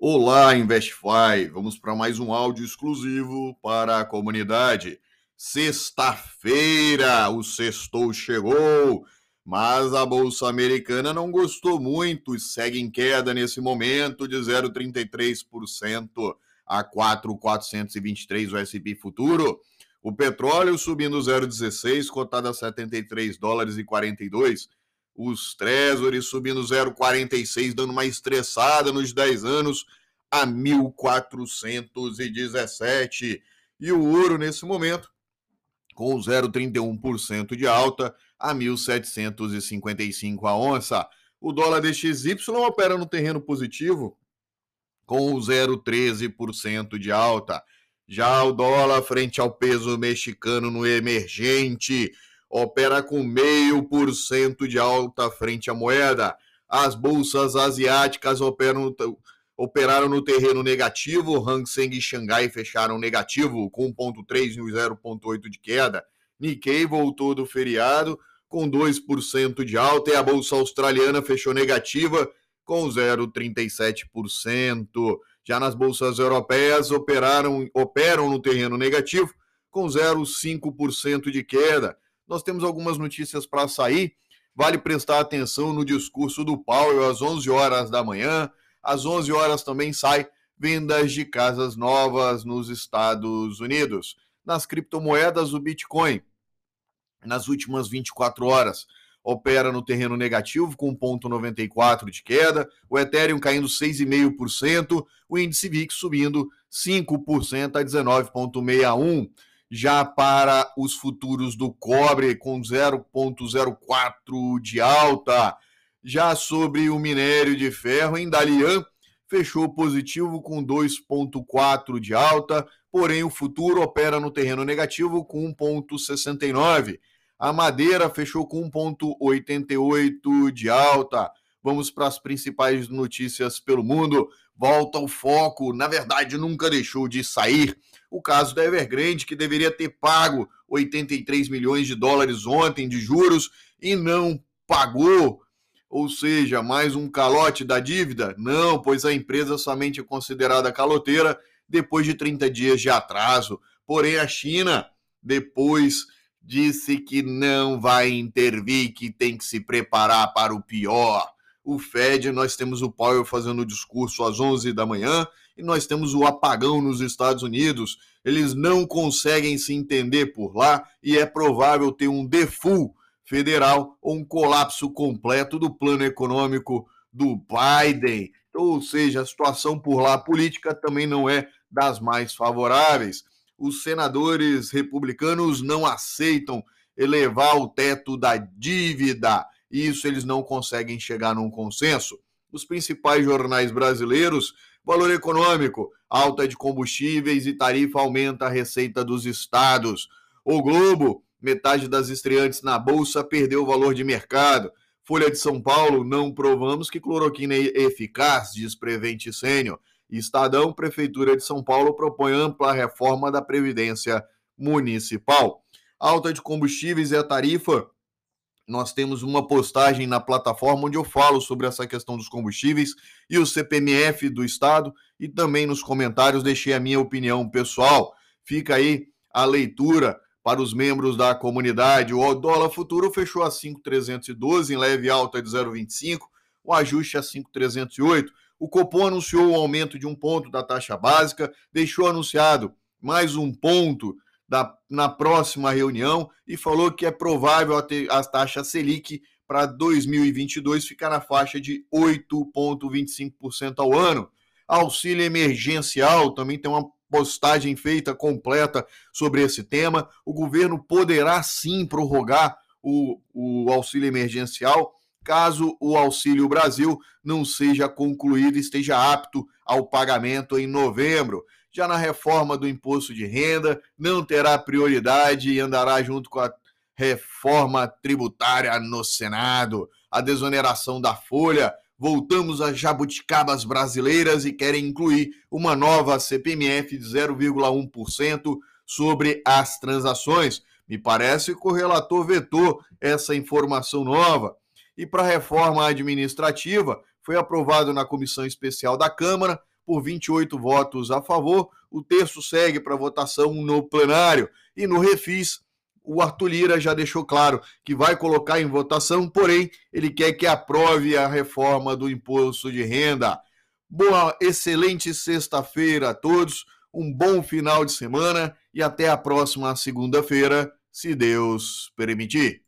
Olá, InvestFi! Vamos para mais um áudio exclusivo para a comunidade. Sexta-feira, o sextou chegou, mas a Bolsa Americana não gostou muito e segue em queda nesse momento de 0,33% a 4,423 o S&P Futuro. O petróleo subindo 0,16, cotado a 73 dólares e 42 os Treasuries subindo 0,46, dando uma estressada nos 10 anos a 1.417. E o ouro, nesse momento, com 0,31% de alta a 1.755 a onça. O dólar DXY opera no terreno positivo com 0,13% de alta. Já o dólar frente ao peso mexicano no emergente opera com meio por cento de alta frente à moeda. As bolsas asiáticas operam, operaram no terreno negativo. Hang Seng e Xangai fecharam negativo, com 1,3 e 0,8 de queda. Nikkei voltou do feriado com 2% de alta e a bolsa australiana fechou negativa com 0,37%. Já nas bolsas europeias operaram, operam no terreno negativo com 0,5% de queda nós temos algumas notícias para sair. Vale prestar atenção no discurso do Powell às 11 horas da manhã. Às 11 horas também sai vendas de casas novas nos Estados Unidos. Nas criptomoedas, o Bitcoin, nas últimas 24 horas, opera no terreno negativo com 0,94 de queda, o Ethereum caindo 6,5%, o índice VIX subindo 5% a 19,61 já para os futuros do cobre com 0,04 de alta. Já sobre o minério de ferro em Dalian, fechou positivo com 2,4 de alta, porém o futuro opera no terreno negativo com 1,69. A madeira fechou com 1,88 de alta. Vamos para as principais notícias pelo mundo. Volta o foco, na verdade, nunca deixou de sair o caso da Evergrande, que deveria ter pago 83 milhões de dólares ontem de juros e não pagou. Ou seja, mais um calote da dívida? Não, pois a empresa somente é considerada caloteira depois de 30 dias de atraso. Porém, a China, depois disse que não vai intervir, que tem que se preparar para o pior. O Fed, nós temos o Powell fazendo o discurso às 11 da manhã e nós temos o apagão nos Estados Unidos. Eles não conseguem se entender por lá e é provável ter um default federal ou um colapso completo do plano econômico do Biden. Ou seja, a situação por lá política também não é das mais favoráveis. Os senadores republicanos não aceitam elevar o teto da dívida. Isso eles não conseguem chegar num consenso. Os principais jornais brasileiros Valor econômico, alta de combustíveis e tarifa aumenta a receita dos estados. O Globo, metade das estreantes na bolsa perdeu o valor de mercado. Folha de São Paulo, não provamos que cloroquina é eficaz, diz Prevente Sênior. Estadão, Prefeitura de São Paulo propõe ampla reforma da Previdência Municipal. Alta de combustíveis e a tarifa nós temos uma postagem na plataforma onde eu falo sobre essa questão dos combustíveis e o CPMF do Estado e também nos comentários deixei a minha opinião pessoal. Fica aí a leitura para os membros da comunidade. O dólar futuro fechou a 5,312 em leve alta de 0,25, o ajuste a 5,308. O Copom anunciou o aumento de um ponto da taxa básica, deixou anunciado mais um ponto da, na próxima reunião e falou que é provável a, taxa Selic para 2022 ficar na faixa de 8,25% ao ano. Auxílio emergencial também tem uma postagem feita completa sobre esse tema. O governo poderá sim prorrogar o, o auxílio emergencial caso o Auxílio Brasil não seja concluído e esteja apto ao pagamento em novembro já na reforma do imposto de renda, não terá prioridade e andará junto com a reforma tributária no Senado, a desoneração da folha. Voltamos às jabuticabas brasileiras e querem incluir uma nova CPMF de 0,1% sobre as transações. Me parece que o relator vetou essa informação nova. E para a reforma administrativa, foi aprovado na comissão especial da Câmara por 28 votos a favor. O texto segue para votação no plenário. E no refis, o Arthur Lira já deixou claro que vai colocar em votação, porém, ele quer que aprove a reforma do imposto de renda. Boa, excelente sexta-feira a todos, um bom final de semana e até a próxima segunda-feira, se Deus permitir.